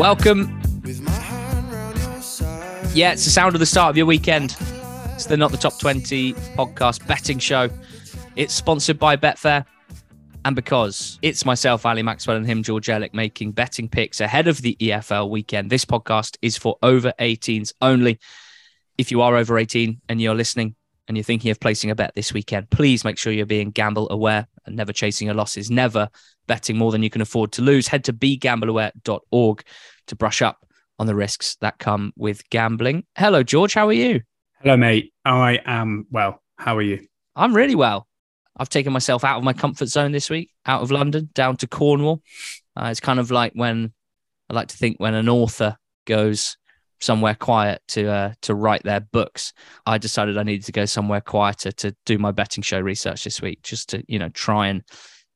Welcome. Yeah, it's the sound of the start of your weekend. It's the Not the Top 20 podcast betting show. It's sponsored by Betfair. And because it's myself, Ali Maxwell, and him, George Ellick, making betting picks ahead of the EFL weekend, this podcast is for over 18s only. If you are over 18 and you're listening and you're thinking of placing a bet this weekend, please make sure you're being gamble aware and never chasing your losses, never betting more than you can afford to lose. Head to begambleaware.org to brush up on the risks that come with gambling. Hello, George. How are you? Hello, mate. I am well. How are you? I'm really well. I've taken myself out of my comfort zone this week, out of London, down to Cornwall. Uh, it's kind of like when I like to think when an author goes somewhere quiet to uh, to write their books. I decided I needed to go somewhere quieter to do my betting show research this week, just to you know try and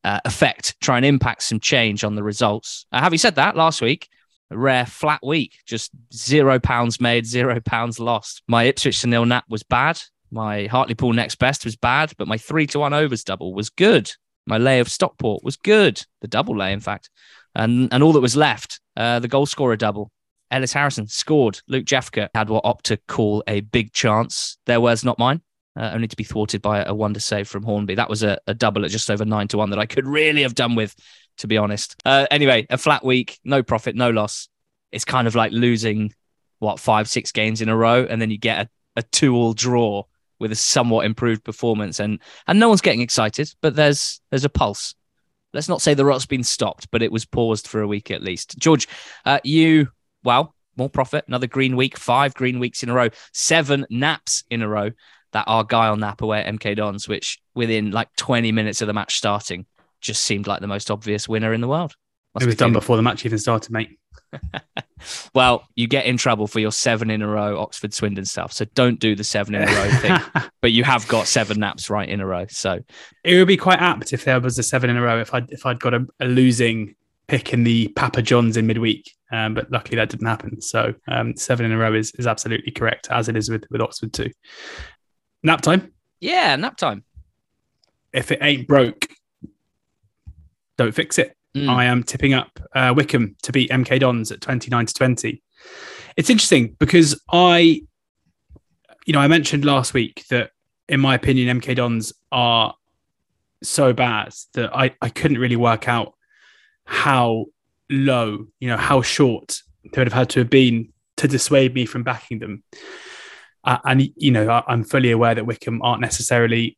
uh, affect, try and impact some change on the results. Uh, having said that, last week rare flat week, just zero pounds made, zero pounds lost. My Ipswich to nil nap was bad. My Hartlepool next best was bad, but my three to one overs double was good. My lay of Stockport was good, the double lay, in fact. And and all that was left, uh, the goal scorer double. Ellis Harrison scored. Luke Jephcott had what Opta call a big chance. Their words, not mine. Uh, only to be thwarted by a wonder save from Hornby. That was a, a, double at just over nine to one that I could really have done with, to be honest. Uh, anyway, a flat week, no profit, no loss. It's kind of like losing what five, six games in a row, and then you get a, a two-all draw with a somewhat improved performance and and no one's getting excited but there's there's a pulse let's not say the rot's been stopped but it was paused for a week at least george uh, you well more profit another green week five green weeks in a row seven naps in a row that argyle nap away at mk dons which within like 20 minutes of the match starting just seemed like the most obvious winner in the world Must it was done before the match even started mate well, you get in trouble for your seven in a row Oxford Swindon stuff. So don't do the seven in a row thing. but you have got seven naps right in a row. So it would be quite apt if there was a seven in a row if I if I'd got a, a losing pick in the Papa Johns in midweek. Um, but luckily that didn't happen. So um, seven in a row is is absolutely correct, as it is with with Oxford too. Nap time. Yeah, nap time. If it ain't broke, don't fix it. Mm. I am tipping up uh, Wycombe to beat MK Dons at 29 to 20. It's interesting because I, you know, I mentioned last week that in my opinion, MK Dons are so bad that I, I couldn't really work out how low, you know, how short they would have had to have been to dissuade me from backing them. Uh, and, you know, I, I'm fully aware that Wycombe aren't necessarily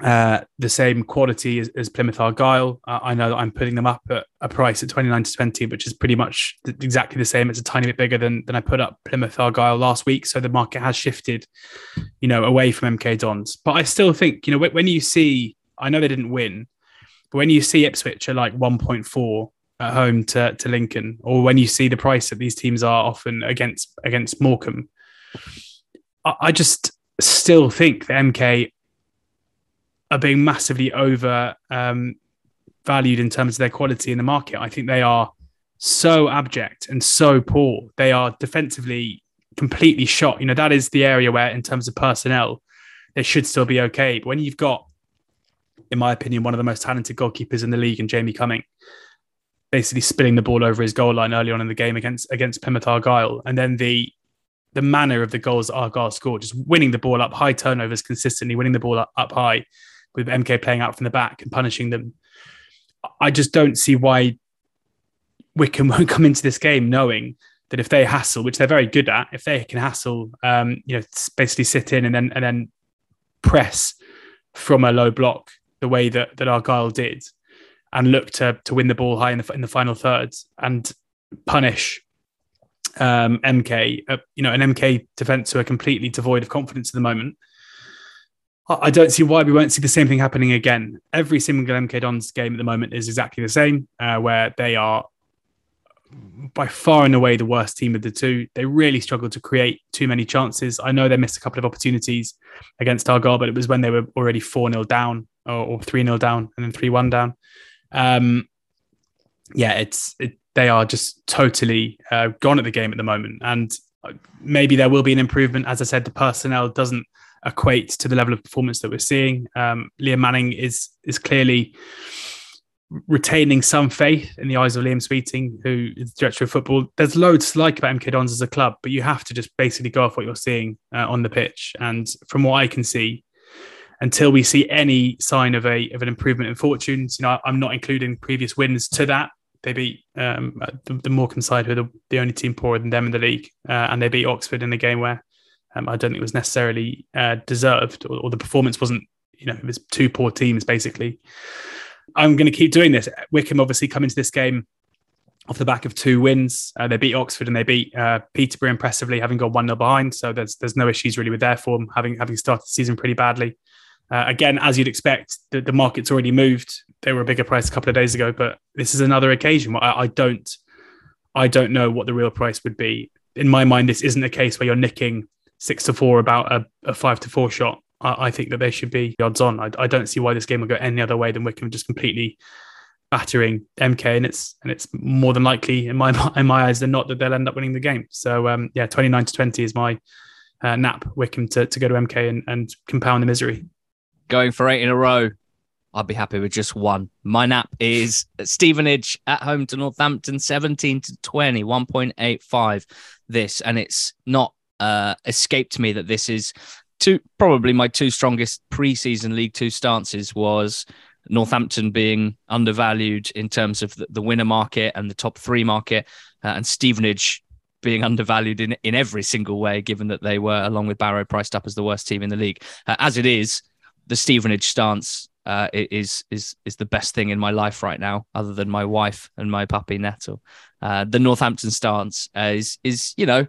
uh, the same quality as, as Plymouth Argyle. Uh, I know that I'm putting them up at a price at 29 to 20, which is pretty much exactly the same. It's a tiny bit bigger than, than I put up Plymouth Argyle last week. So the market has shifted, you know, away from MK Dons. But I still think, you know, when you see, I know they didn't win, but when you see Ipswich at like 1.4 at home to, to Lincoln, or when you see the price that these teams are often against against Morecambe, I, I just still think the MK are being massively over um, valued in terms of their quality in the market. I think they are so abject and so poor. They are defensively completely shot. You know, that is the area where, in terms of personnel, they should still be okay. But when you've got, in my opinion, one of the most talented goalkeepers in the league and Jamie Cumming, basically spilling the ball over his goal line early on in the game against against Plymouth Argyle, and then the the manner of the goals Argyle scored, just winning the ball up, high turnovers consistently, winning the ball up, up high, with MK playing out from the back and punishing them. I just don't see why Wycombe won't come into this game knowing that if they hassle, which they're very good at, if they can hassle, um, you know, basically sit in and then and then press from a low block the way that that Argyle did, and look to to win the ball high in the in the final thirds and punish um, MK, uh, you know, an MK defense who are completely devoid of confidence at the moment. I don't see why we won't see the same thing happening again. Every single MK Dons game at the moment is exactly the same, uh, where they are by far and away the worst team of the two. They really struggled to create too many chances. I know they missed a couple of opportunities against Argyle, but it was when they were already 4 0 down or 3 0 down and then 3 1 down. Um, yeah, it's it, they are just totally uh, gone at the game at the moment. And maybe there will be an improvement. As I said, the personnel doesn't equate to the level of performance that we're seeing. Um, Liam Manning is is clearly retaining some faith in the eyes of Liam Sweeting, who is director of football. There's loads to like about MK Dons as a club, but you have to just basically go off what you're seeing uh, on the pitch. And from what I can see, until we see any sign of a of an improvement in fortunes, you know, I'm not including previous wins to that. They beat um, the, the Morecambe side, who are the, the, only team poorer than them in the league, uh, and they beat Oxford in a game where um, I don't think it was necessarily uh, deserved, or, or the performance wasn't. You know, it was two poor teams basically. I'm going to keep doing this. Wycombe obviously come into this game off the back of two wins. Uh, they beat Oxford and they beat uh, Peterborough impressively, having gone one 0 behind. So there's there's no issues really with their form, having having started the season pretty badly. Uh, again, as you'd expect, the, the, market's already moved. They were a bigger price a couple of days ago, but this is another occasion where I, I don't, I don't know what the real price would be. In my mind, this isn't a case where you're nicking six to four about a, a five to four shot. I, I, think that they should be odds on. I, I, don't see why this game will go any other way than Wycombe just completely battering MK, and it's and it's more than likely in my in my eyes than not that they'll end up winning the game. So um, yeah, twenty nine to twenty is my uh, nap Wycombe to, to go to MK and, and compound the misery going for eight in a row. I'd be happy with just one. My nap is Stevenage at home to Northampton, 17 to 20, 1.85 this. And it's not uh, escaped me that this is two, probably my two strongest preseason League Two stances was Northampton being undervalued in terms of the, the winner market and the top three market, uh, and Stevenage being undervalued in, in every single way, given that they were, along with Barrow, priced up as the worst team in the league. Uh, as it is, the Stevenage stance uh, is is is the best thing in my life right now, other than my wife and my puppy Nettle. Uh, the Northampton stance is is you know,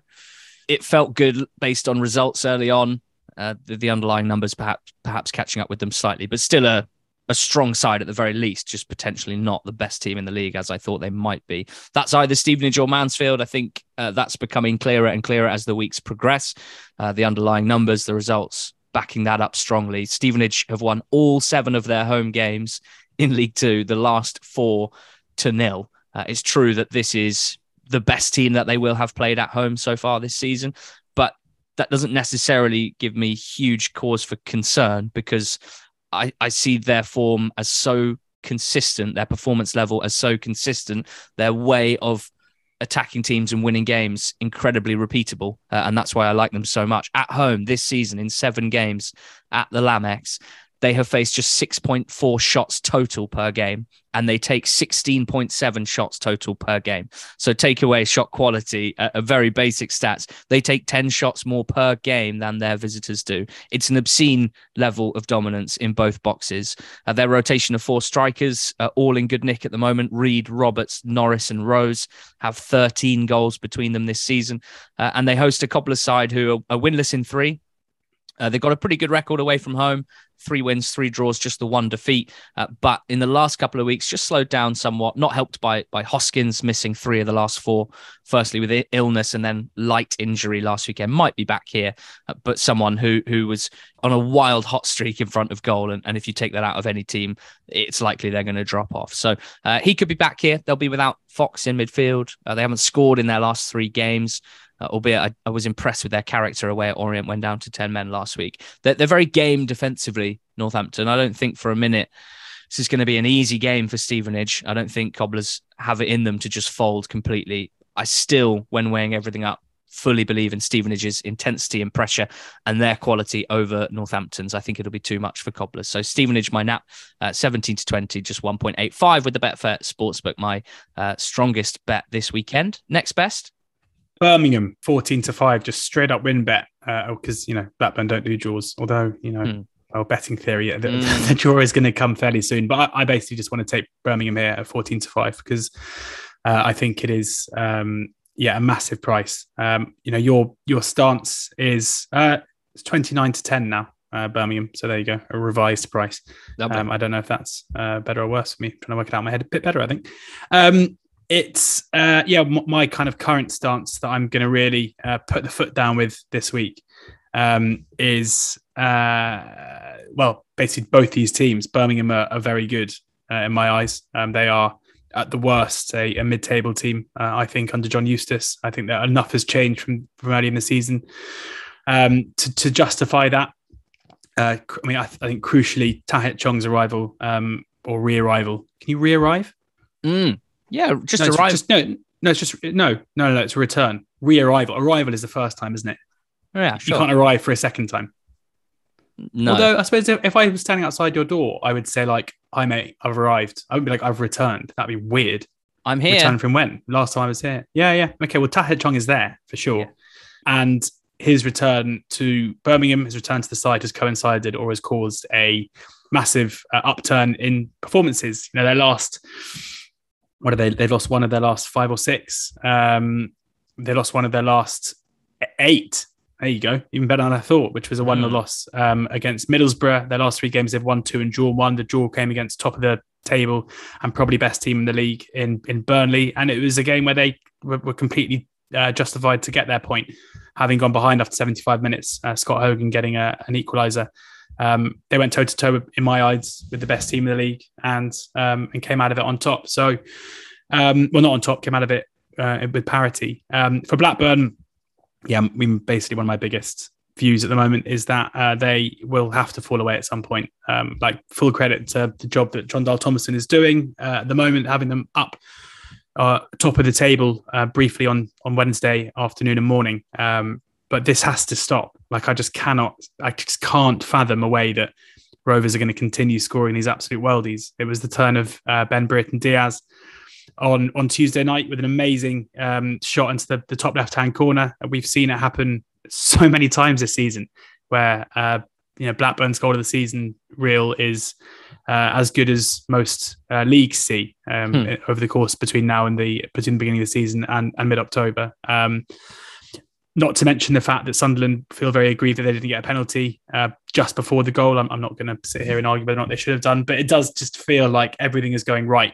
it felt good based on results early on. Uh, the, the, underlying numbers perhaps perhaps catching up with them slightly, but still a a strong side at the very least, just potentially not the best team in the league as I thought they might be. That's either Stevenage or Mansfield. I think uh, that's becoming clearer and clearer as the weeks progress. Uh, the underlying numbers, the results backing that up strongly. Stevenage have won all seven of their home games in League Two, the last four to nil. Uh, it's true that this is the best team that they will have played at home so far this season, but that doesn't necessarily give me huge cause for concern because I, I see their form as so consistent, their performance level as so consistent, their way of attacking teams and winning games incredibly repeatable. Uh, and that's why I like them so much. At home this season in seven games at the Lamex, they have faced just 6.4 shots total per game and they take 16.7 shots total per game. So take away shot quality, a, very basic stats. They take 10 shots more per game than their visitors do. It's an obscene level of dominance in both boxes. Uh, their rotation of four strikers, all in good nick at the moment. Reid, Roberts, Norris, and Rose have 13 goals between them this season. Uh, and they host a Cobblers side who are, are winless in three. Uh, they've got a pretty good record away from home three wins, three draws, just the one defeat. Uh, but in the last couple of weeks, just slowed down somewhat, not helped by by Hoskins missing three of the last four, firstly with illness and then light injury last weekend. Might be back here, uh, but someone who who was on a wild hot streak in front of goal. And, and if you take that out of any team, it's likely they're going to drop off. So uh, he could be back here. They'll be without Fox in midfield. Uh, they haven't scored in their last three games. Uh, albeit I, I, was impressed with their character away at Orient, went down to 10 men last week. They're, they're very game defensively, Northampton. I don't think for a minute this is going to be an easy game for Stevenage. I don't think Cobblers have it in them to just fold completely. I still, when weighing everything up, fully believe in Stevenage's intensity and pressure and their quality over Northampton's. I think it'll be too much for Cobblers. So Stevenage, my nap, uh, 17 to 20, just 1.85 with the Betfair Sportsbook, my uh, strongest bet this weekend. Next best. Birmingham 14 to 5, just straight up win bet because, uh, you know, Blackburn don't do draws. Although, you know, mm. well, betting theory, the, mm. the, draw is going to come fairly soon. But I, I, basically just want to take Birmingham here at 14 to 5 because uh, I think it is, um, yeah, a massive price. Um, you know, your your stance is uh, it's 29 to 10 now. Uh, Birmingham. So there you go, a revised price. Um, I don't know if that's uh, better or worse for me. I'm trying to work it out in my head a bit better, I think. Um, it's uh, yeah, m- my kind of current stance that I'm going to really uh, put the foot down with this week um, is uh, well, basically both these teams. Birmingham are, are very good uh, in my eyes. Um, they are at the worst a, a mid-table team. Uh, I think under John Eustace, I think that enough has changed from from early in the season um, to to justify that. Uh, I mean, I, th- I, think crucially, Tahith Chong's arrival um, or re-arrival. Can you re-arrive? Mm. Yeah, just no, arrive. Just, no, no, it's just no, no, no. It's a return. Re-arrival. Arrival is the first time, isn't it? yeah, sure. You can't arrive for a second time. no, Although I suppose if, if I was standing outside your door, I would say like, "Hi mate, I've arrived." I would be like, "I've returned." That'd be weird. I'm here. Return from when? Last time I was here. Yeah, yeah. Okay. Well, Tahith Chong is there for sure, Yeah. and his return to Birmingham, his return to the side has coincided or has caused a massive uh, upturn in performances. You know, their last, what are they? They've lost one of their last five or six. Um, they lost one of their last eight. There you go, even better than I thought, which was a one 0 Mm. loss um, against Middlesbrough. Their last three games, they've won two and drawn one. The draw came against top of the table and probably best team in the league in in Burnley, and it was a game where they were, were completely uh, justified to get their point, having gone behind after 75 minutes. Uh, Scott Hogan getting a, an equaliser. Um, they went toe to toe in my eyes with the best team in the league and um, and came out of it on top. So, um, well, not on top, came out of it uh, with parity. Um, for Blackburn, yeah, I mean, basically one of my biggest views at the moment is that uh, they will have to fall away at some point. Um, like full credit to the job that Jon Dahl Tomasson is doing uh, at the moment, having them up uh, top of the table uh, briefly on on Wednesday afternoon and morning. But this has to stop. Like I just cannot, I just can't fathom a way that Rovers are going to continue scoring these absolute worldies. It was the turn of uh, Ben Brereton Diaz on on Tuesday night with an amazing um, shot into the, the top left hand corner. And we've seen it happen so many times this season, where uh, you know Blackburn's goal of the season reel is uh, as good as most uh, leagues see um, Hmm. over the course between now and the between the beginning of the season and, and mid October. Um, not to mention the fact that Sunderland feel very aggrieved that they didn't get a penalty uh, just before the goal. I'm, I'm not going to sit here and argue whether or not they should have done, but it does just feel like everything is going right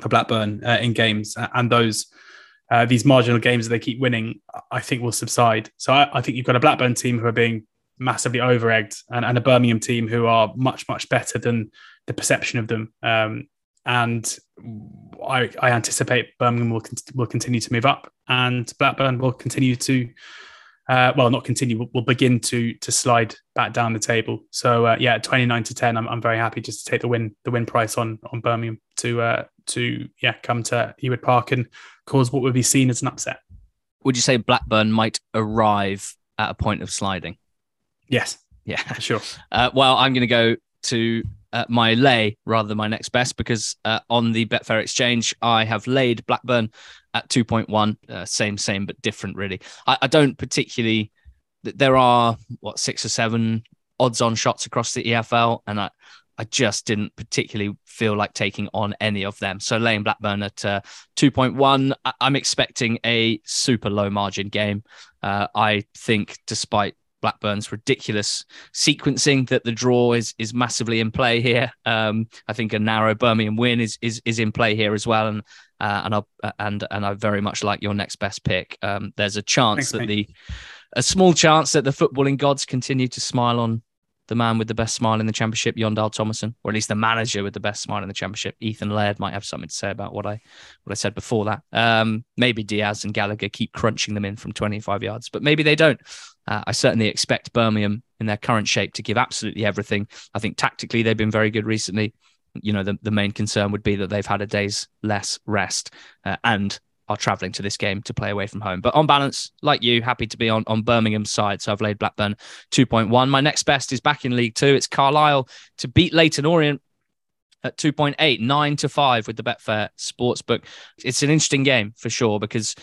for Blackburn uh, in games, uh, and those uh, these marginal games that they keep winning, I think will subside. So I, I think you've got a Blackburn team who are being massively over egged, and, and a Birmingham team who are much much better than the perception of them. Um, and I, I anticipate Birmingham will will continue to move up, and Blackburn will continue to. Uh, well, not continue. Will, will begin to to slide back down the table. So uh, yeah, twenty nine to ten. I'm, I'm very happy just to take the win the win price on on Birmingham to uh, to yeah come to Ewood Park and cause what would be seen as an upset. Would you say Blackburn might arrive at a point of sliding? Yes, Yeah. sure. Uh, well, I'm going to go to uh, my lay rather than my next best because uh, on the Betfair Exchange, I have laid Blackburn at 2.1. Uh, same, same, but different, really. I, I don't particularly. There are what six or seven odds-on shots across the EFL, and I, I just didn't particularly feel like taking on any of them. So laying Blackburn at uh, 2.1, I- I'm expecting a super low margin game. Uh, I think, despite Blackburn's ridiculous sequencing that the draw is is massively in play here. Um, I think a narrow Birmingham win is is is in play here as well, and uh, and I and and I very much like your next best pick. Um, there's a chance Thanks, that mate. the a small chance that the footballing gods continue to smile on the man with the best smile in the championship, Jon Dahl Tomasson, or at least the manager with the best smile in the championship. Ethan Laird might have something to say about what I what I said before that. Um, maybe Diaz and Gallagher keep crunching them in from 25 yards, but maybe they don't. Uh, I certainly expect Birmingham in their current shape to give absolutely everything. I think tactically they've been very good recently. You know, the, the main concern would be that they've had a day's less rest uh, and are travelling to this game to play away from home. But on balance, like you, happy to be on, on Birmingham's side. So I've laid Blackburn 2.1. My next best is back in League Two. It's Carlisle to beat Leyton Orient at 2.8, 9 to 5 with the Betfair Sportsbook. It's an interesting game for sure because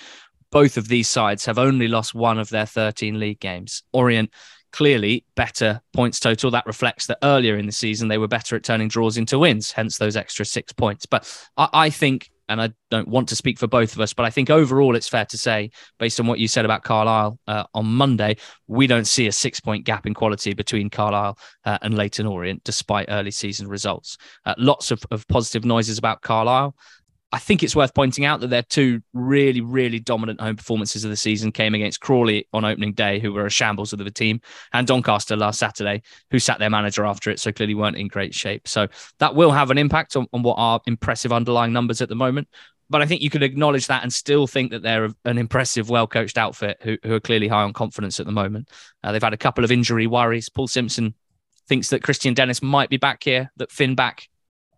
both of these sides have only lost one of their 13 league games. Orient clearly better points total. That reflects that earlier in the season they were better at turning draws into wins, hence those extra six points. But I, I think, and I don't want to speak for both of us, but I think overall it's fair to say, based on what you said about Carlisle uh, on Monday, we don't see a six point gap in quality between Carlisle uh, and Leyton Orient, despite early season results. Uh, lots of, of positive noises about Carlisle. I think it's worth pointing out that their two really, really dominant home performances of the season came against Crawley on opening day, who were a shambles of the team, and Doncaster last Saturday, who sat their manager after it, so clearly weren't in great shape. So that will have an impact on, on what are impressive underlying numbers at the moment. But I think you can acknowledge that and still think that they're an impressive, well coached outfit who, who are clearly high on confidence at the moment. Uh, they've had a couple of injury worries. Paul Simpson thinks that Kristian Dennis might be back here, that Finn back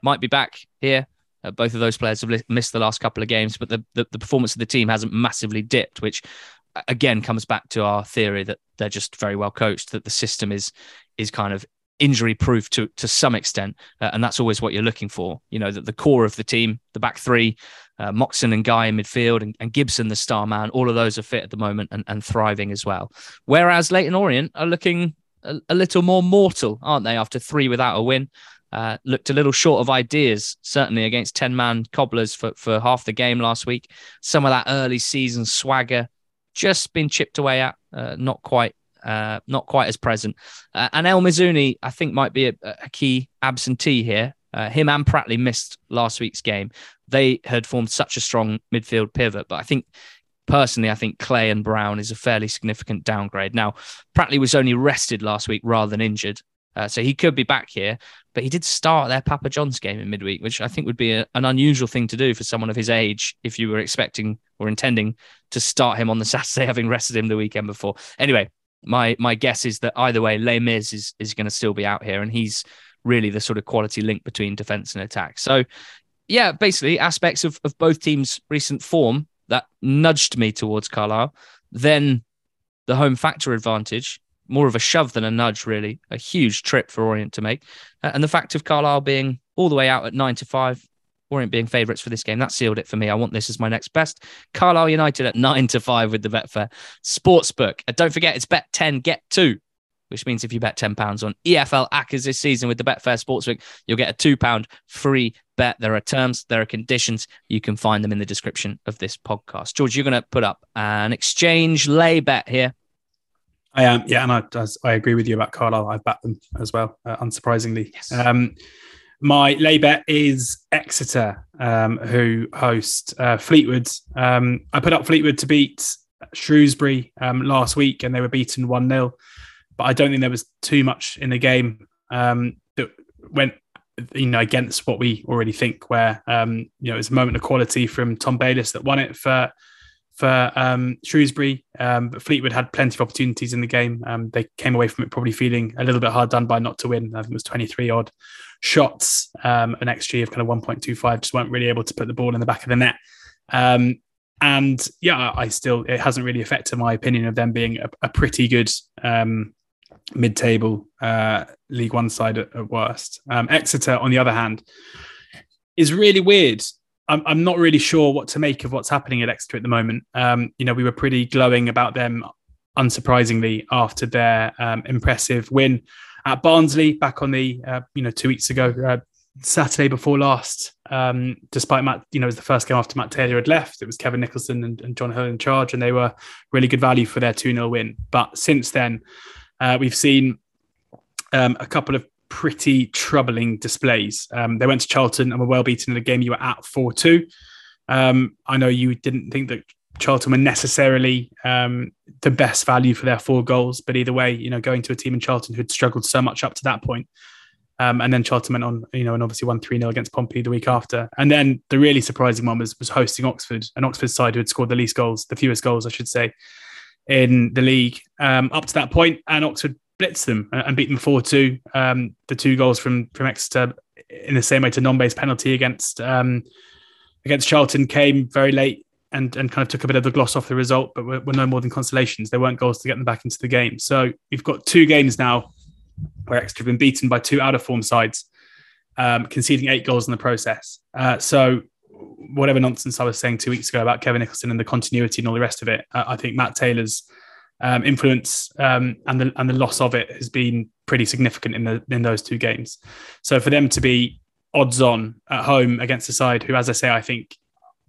might be back here. Uh, both of those players have missed the last couple of games, but the, the, the performance of the team hasn't massively dipped, which again comes back to our theory that they're just very well coached, that the system is is kind of injury proof to to some extent, uh, and that's always what you're looking for. You know that the core of the team, the back three, uh, Moxon and Guy in midfield, and, and, Gibson the star man, all of those are fit at the moment and, and thriving as well. Whereas Leyton Orient are looking a, a little more mortal, aren't they? After three without a win, uh, looked a little short of ideas, certainly against 10 man cobblers for, for half the game last week. Some of that early season swagger just been chipped away at, uh, not quite. Uh, not quite as present, uh, and El Mizouni, I think, might be a, a key absentee here. Uh, him and Pratley missed last week's game. They had formed such a strong midfield pivot, but I think personally, I think Clay and Brown is a fairly significant downgrade. Now, Pratley was only rested last week rather than injured, uh, so he could be back here. But he did start their Papa John's game in midweek, which I think would be a, an unusual thing to do for someone of his age if you were expecting or intending to start him on the Saturday, having rested him the weekend before. Anyway, my my guess is that either way, Les Mis is, is going to still be out here, and he's really the sort of quality link between defense and attack. So, yeah, basically aspects of, of both teams' recent form that nudged me towards Carlisle. Then the home factor advantage more of a shove than a nudge, really. A huge trip for Orient to make. Uh, and the fact of Carlisle being all the way out at nine to five, Orient being favourites for this game, that sealed it for me. I want this as my next best. Carlisle United at nine to five with the Betfair Sportsbook. And don't forget, it's bet 10, get two, which means if you bet £10 on EFL Accas this season with the Betfair Sportsbook, you'll get a £2 free bet. There are terms, there are conditions. You can find them in the description of this podcast. George, you're going to put up an exchange lay bet here. I am, yeah, and I, I agree with you about Carlisle. I've backed them as well, uh, unsurprisingly. Yes. Um, my lay bet is Exeter, um, who host uh, Fleetwood. Um, I put up Fleetwood to beat Shrewsbury um, last week, and they were beaten one 0 But I don't think there was too much in the game um, that went, you know, against what we already think. Where um, you know, it was a moment of quality from Tom Bayliss that won it for for um, Shrewsbury. Um, but Fleetwood had plenty of opportunities in the game. Um, they came away from it probably feeling a little bit hard done by not to win. I think it was 23 odd shots, um, an XG of kind of 1.25, just weren't really able to put the ball in the back of the net. Um, and yeah, I still, it hasn't really affected my opinion of them being a, a pretty good um, mid table uh, League One side at, at worst. Exeter, on the other hand, is really weird I'm, I'm not really sure what to make of what's happening at Exeter at the moment. Um, you know, we were pretty glowing about them, unsurprisingly, after their um, impressive win at Barnsley back on the, uh, you know, two weeks ago, uh, Saturday before last. Um, despite Matt, you know, it was the first game after Matt Taylor had left. It was Kevin Nicholson and, and John Hill in charge, and they were really good value for their 2 0 win. But since then, uh, we've seen um, a couple of pretty troubling displays. Um, they went to Charlton and were well beaten in a game you were at 4 2. Um, I know you didn't think that Charlton were necessarily um, the best value for their four goals, but either way, you know, going to a team in Charlton who'd struggled so much up to that point. Um, and then Charlton went on, you know, and obviously won 3 0 against Pompey the week after. And then the really surprising one was, was hosting Oxford, an Oxford side who had scored the least goals, the fewest goals, I should say, in the league um, up to that point. And Oxford blitzed them and beat them 4 2. Um, the two goals from, from Exeter in the same way to non-based penalty against um, against Charlton came very late and, and kind of took a bit of the gloss off the result, but were, no more than consolations. There weren't goals to get them back into the game. So we've got two games now where Exeter have been beaten by two out of form sides, um, conceding eight goals in the process. Uh, so whatever nonsense I was saying two weeks ago about Kevin Nicholson and the continuity and all the rest of it, I think Matt Taylor's um, influence um, and the and the loss of it has been pretty significant in the in those two games. So for them to be odds on at home against a side who, as I say, I think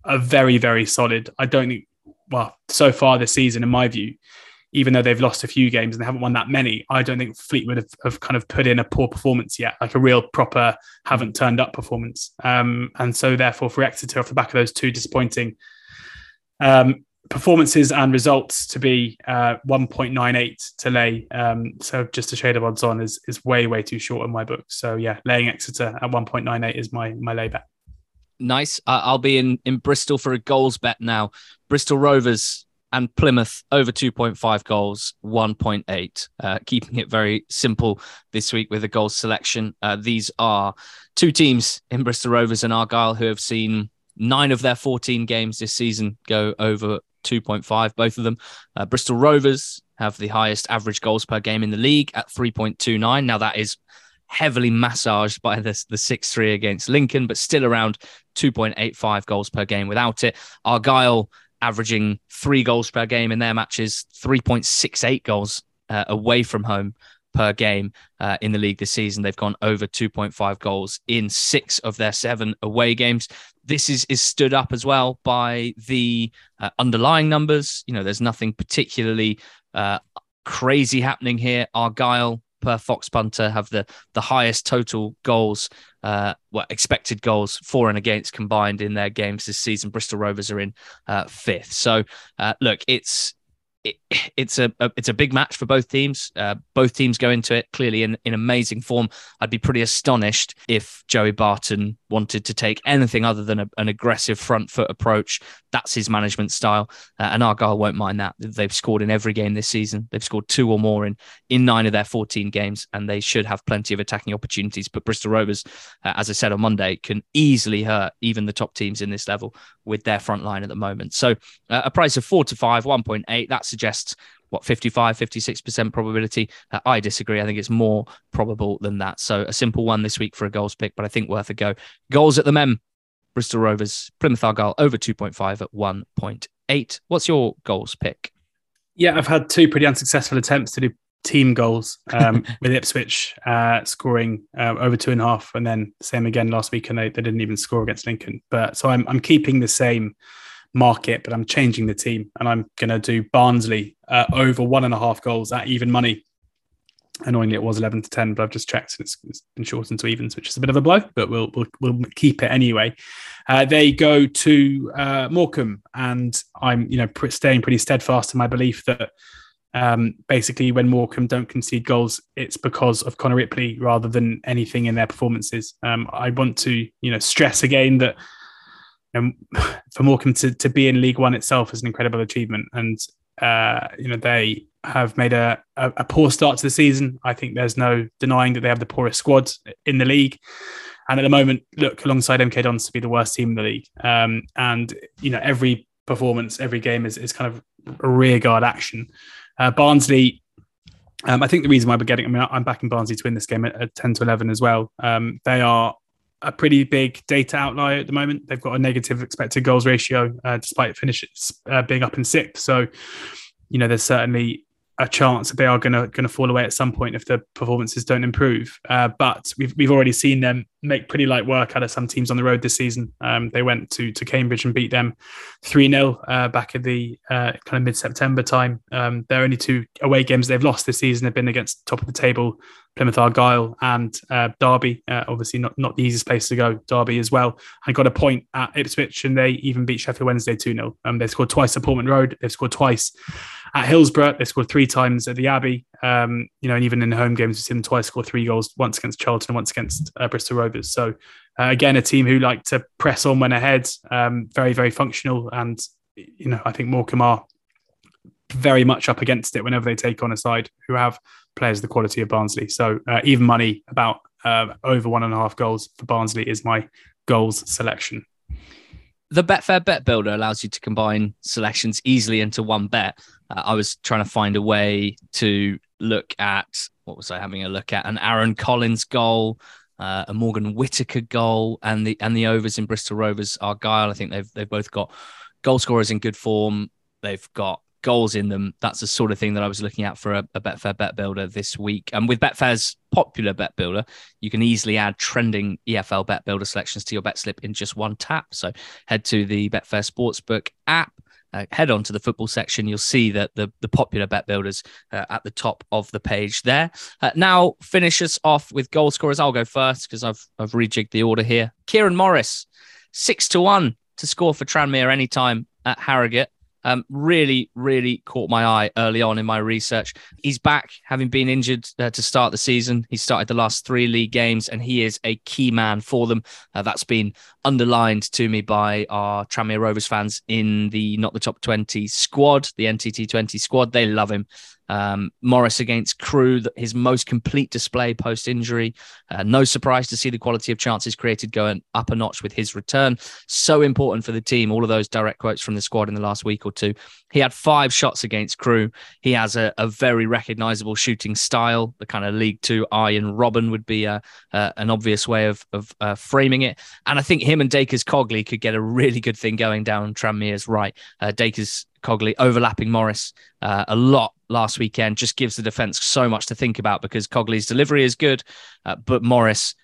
are very very solid. I don't think well so far this season, in my view, even though they've lost a few games and they haven't won that many, I don't think Fleetwood have, have kind of put in a poor performance yet, like a real proper haven't turned up performance. Um, and so therefore for Exeter off the back of those two disappointing um, performances and results to be uh, 1.98 to lay. Um, so just a shade of odds on is is way way too short in my book. So yeah, laying Exeter at 1.98 is my my lay bet. Nice. Uh, I'll be in in Bristol for a goals bet now. Bristol Rovers and Plymouth over 2.5 goals, 1.8. Uh, keeping it very simple this week with the goals selection. Uh, these are two teams in Bristol Rovers and Argyle who have seen nine of their 14 games this season go over 2.5, both of them. Uh, Bristol Rovers have the highest average goals per game in the league at 3.29. Now, that is heavily massaged by the, the 6 3 against Lincoln, but still around 2.85 goals per game without it. Argyle averaging three goals per game in their matches, 3.68 goals uh, away from home per game uh, in the league this season. They've gone over 2.5 goals in six of their seven away games. This is is stood up as well by the uh, underlying numbers. You know, there's nothing particularly uh, crazy happening here. Argyle per Fox Punter have the the highest total goals, uh, well, expected goals for and against combined in their games this season. Bristol Rovers are in uh, fifth. So, uh, look, it's it, it's a, a, it's a big match for both teams. Uh, both teams go into it clearly in, in amazing form. I'd be pretty astonished if Joey Barton wanted to take anything other than a, an aggressive front foot approach. That's his management style, uh, and Argyle won't mind that. They've scored in every game this season. They've scored two or more in in nine of their 14 games, and they should have plenty of attacking opportunities. But Bristol Rovers, uh, as I said on Monday, can easily hurt even the top teams in this level with their front line at the moment. So uh, a price of four to five, 1.8, that suggests what 55 56% probability uh, i disagree i think it's more probable than that so a simple one this week for a goals pick but i think worth a go goals at the mem bristol rovers plymouth argyle over 2.5 at 1.8 what's your goals pick? Yeah i've had two pretty unsuccessful attempts to do team goals um, with ipswich uh, scoring uh, over two and a half and then same again last week and they, they didn't even score against lincoln. But so i'm, I'm keeping the same market, but I'm changing the team and I'm going to do Barnsley uh, over one and a half goals at even money. Annoyingly, it was 11 to 10, but I've just checked and it's, it's been shortened to evens, which is a bit of a blow, but we'll we'll, we'll keep it anyway. Uh, they go to uh, Morecambe, and I'm you know staying pretty steadfast in my belief that um, basically when Morecambe don't concede goals, it's because of Connor Ripley rather than anything in their performances. Um, I want to you know stress again that know, for Morecambe to, to be in League One itself is an incredible achievement. And, uh, you know, they have made a, a, a, poor start to the season. I think there's no denying that they have the poorest squad in the league. And at the moment, look alongside MK Dons to be the worst team in the league. Um, and, you know, every performance, every game is, is kind of a rearguard action. Uh, Barnsley, um, I think the reason why we're getting, I mean, I'm backing Barnsley to win this game at, at 10 to 11 as well. Um, they are a pretty big data outlier at the moment. They've got a negative expected goals ratio, uh, despite finishes uh, being up in sixth. So, you know, there's certainly a chance that they are going to going to fall away at some point if the performances don't improve. Uh, but we've we've already seen them make pretty light work out of some teams on the road this season. Um, they went to to Cambridge and beat them three 0 uh, back at the uh, kind of mid September time. Um, their only two away games they've lost this season have been against top of the table Plymouth Argyle and uh, Derby. Uh, obviously, not not the easiest place to go. Derby as well. I got a point at Ipswich, and they even beat Sheffield Wednesday two 0 um, They scored twice at Portman Road. They've scored twice at Hillsborough, they scored three times at the Abbey. Um, you know, and even in the home games, we've seen them twice score three goals, once against Charlton and once against uh, Bristol Rovers. So uh, again, a team who like to press on when ahead, um, very very functional, and you know, I think Morecambe are very much up against it whenever they take on a side who have players the quality of Barnsley. So uh, even money about uh, over one and a half goals for Barnsley is my goals selection the Betfair Bet Builder allows you to combine selections easily into one bet. Uh, I was trying to find a way to look at what was I having a look at an Aaron Collins goal, uh, a Morgan Whitaker goal, and the and the overs in Bristol Rovers Argyle. I think they've they've both got goal scorers in good form. They've got goals in them. That's the sort of thing that I was looking at for a, a Betfair Bet Builder this week. And with Betfair's popular Bet Builder, you can easily add trending EFL Bet Builder selections to your bet slip in just one tap. So head to the Betfair Sportsbook app. Uh, head on to the football section. You'll see that the, the popular bet builders uh, at the top of the page there. Uh, now, finish us off with goal scorers. I'll go first because I've I've rejigged the order here. Kieran Morris, six to one to score for Tranmere anytime at Harrogate um, really, really caught my eye early on in my research. He's back, having been injured uh, to start the season. He started the last three league games, and he is a key man for them. Uh, that's been underlined to me by our Tranmere Rovers fans in the Not the Top 20 squad, the NTT 20 squad. They love him. Um, Morris against Crewe, his most complete display post injury. Uh, no surprise to see the quality of chances created going up a notch with his return. So important for the team. All of those direct quotes from the squad in the last week or two. He had five shots against Crewe. He has a, a very recognizable shooting style. The kind of League Two Arjen Robben would be a, a, an obvious way of, of uh, framing it. And I think him and Dacres Cogley could get a really good thing going down Tranmere's right. Uh, Dacres Cogley overlapping Morris uh, a lot last weekend just gives the defense so much to think about because Cogley's delivery is good, uh, but Morris,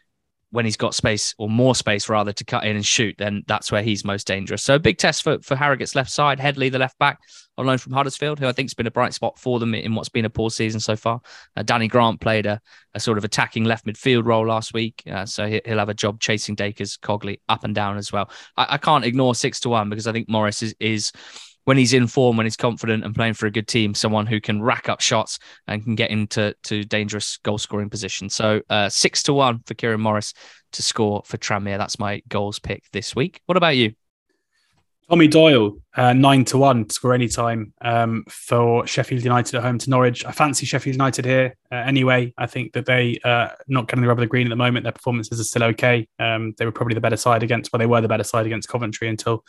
when he's got space or more space rather to cut in and shoot, then that's where he's most dangerous. So a big test for, for Harrogate's left side, Headley, the left back, on loan from Huddersfield, who I think has been a bright spot for them in what's been a poor season so far. Uh, Danny Grant played a, a, sort of attacking left midfield role last week, uh, so he, will have a job chasing Dacres Cogley up and down as well. I, I can't ignore six to one because I think Morris is is when he's in form, when he's confident and playing for a good team, someone who can rack up shots and can get into to dangerous goal scoring position. So uh, six to one for Kieran Morris to score for Tranmere. That's my goals pick this week. What about you? Tommy Doyle, uh, nine to one to score any time um, for Sheffield United at home to Norwich. I fancy Sheffield United here uh, anyway. I think that they uh, not getting the rub of the green at the moment. Their performances are still okay. Um, they were probably the better side against, well, they were the better side against Coventry until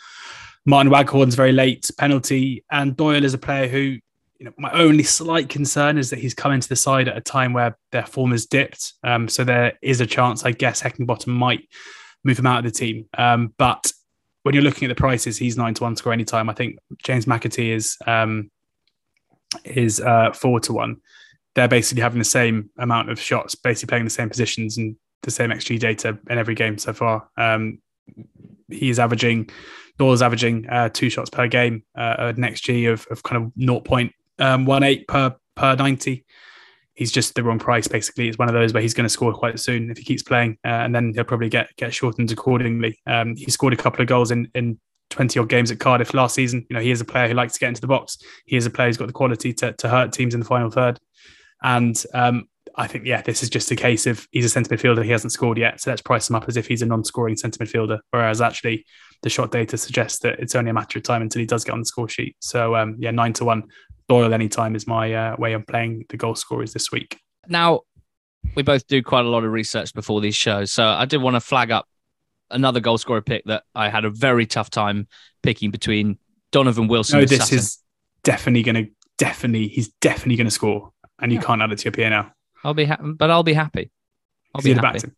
Martin Waghorn's very late penalty, and Doyle is a player who, you know, my only slight concern is that he's come into the side at a time where their form has dipped. Um, so there is a chance, I guess, Heckingbottom might move him out of the team. Um, but when you're looking at the prices, he's nine to one score anytime. I think James McAtee is um, is uh, four to one. They're basically having the same amount of shots, basically playing the same positions and the same XG data in every game so far. Um, he's averaging Doyle's averaging uh, two shots per game, uh, an XG of, of kind of 0.18 um, per per 90. He's just the wrong price. Basically, it's one of those where he's going to score quite soon if he keeps playing, uh, and then he'll probably get get shortened accordingly. Um, he scored a couple of goals in in 20 odd games at Cardiff last season. You know, he is a player who likes to get into the box. He is a player who's got the quality to, to hurt teams in the final third. And um, I think, yeah, this is just a case of he's a centre midfielder. He hasn't scored yet. So let's price him up as if he's a non scoring centre midfielder. Whereas actually, the shot data suggests that it's only a matter of time until he does get on the score sheet. So, um, yeah, nine to one. Doyle anytime is my uh, way of playing the goal scorers this week. Now, we both do quite a lot of research before these shows. So I did want to flag up another goal scorer pick that I had a very tough time picking between Donovan Wilson. No, this Sutton. is definitely going to, definitely, he's definitely going to score. And you yeah. can't add it to your P&L. I'll be happy, but I'll be happy. I'll be happy.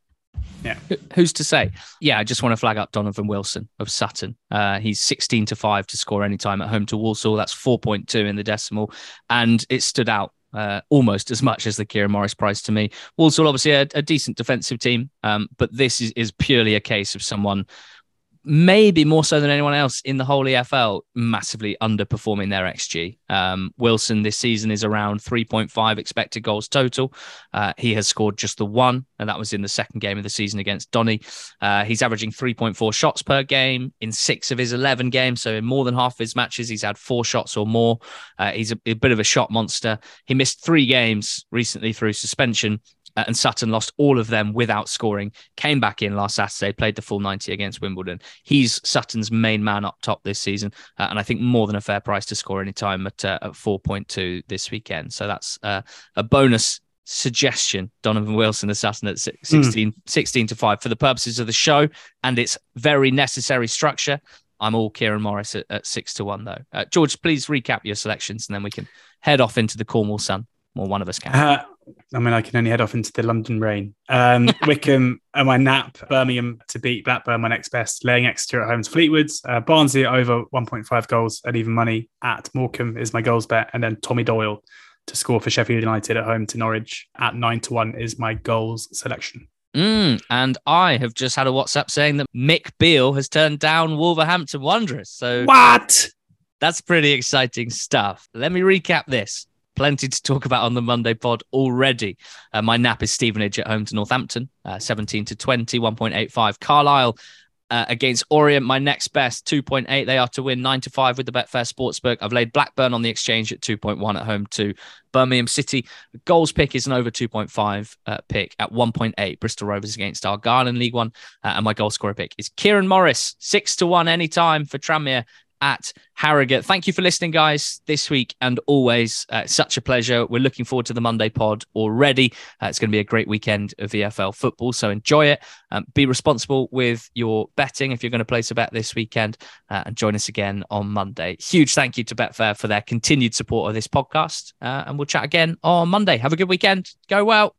Yeah. Who's to say? Yeah, I just want to flag up Donovan Wilson of Sutton. Uh, he's 16 to 5 to score anytime at home to Walsall. That's 4.2 in the decimal. And it stood out uh, almost as much as the Kieran Morris prize to me. Walsall, obviously, a, a decent defensive team, um, but this is, is purely a case of someone maybe more so than anyone else in the whole EFL, massively underperforming their XG. Um, Wilson this season is around 3.5 expected goals total. Uh, he has scored just the one, and that was in the second game of the season against Donny. Uh, he's averaging 3.4 shots per game in six of his 11 games. So in more than half of his matches, he's had four shots or more. Uh, he's a, a bit of a shot monster. He missed three games recently through suspension uh, and Sutton lost all of them without scoring. Came back in last Saturday, played the full 90 against Wimbledon. He's Sutton's main man up top this season, uh, and I think more than a fair price to score any time at, uh, at 4.2 this weekend. So that's uh, a bonus suggestion. Donovan Wilson, the Sutton at 16, mm. 16 to 5 for the purposes of the show and its very necessary structure. I'm all Kieran Morris at, at six to one, though. Uh, George, please recap your selections and then we can head off into the Cornwall Sun, or one of us can. Uh, I mean, I can only head off into the London rain. Um, Wycombe and my nap, Birmingham to beat Blackburn, my next best, laying Exeter at home to Fleetwood. Uh, Barnsley over 1.5 goals at even money at Morecambe is my goals bet. And then Tommy Doyle to score for Sheffield United at home to Norwich at 9 to 1 is my goals selection. Mm, and I have just had a WhatsApp saying that Mick Beale has turned down Wolverhampton Wanderers. So what? That's pretty exciting stuff. Let me recap this plenty to talk about on the Monday pod already. Uh, my nap is Stevenage at home to Northampton, uh, 17 to 20, 1.85. Carlisle uh, against Orient. My next best 2.8. They are to win 9 to 5 with the Betfair Sportsbook. I've laid Blackburn on the exchange at 2.1 at home to Birmingham City. Goals pick is an over 2.5 uh, pick at 1.8. Bristol Rovers against Argyle in League One. Uh, and my goal scorer pick is Kieran Morris, 6 to 1 anytime for Tranmere at Harrogate. Thank you for listening, guys, this week and always. Uh, such a pleasure. We're looking forward to the Monday pod already. Uh, it's going to be a great weekend of EFL football, so enjoy it. Um, be responsible with your betting if you're going to place a bet this weekend, uh, and join us again on Monday. Huge thank you to Betfair for their continued support of this podcast, uh, and we'll chat again on Monday. Have a good weekend. Go well.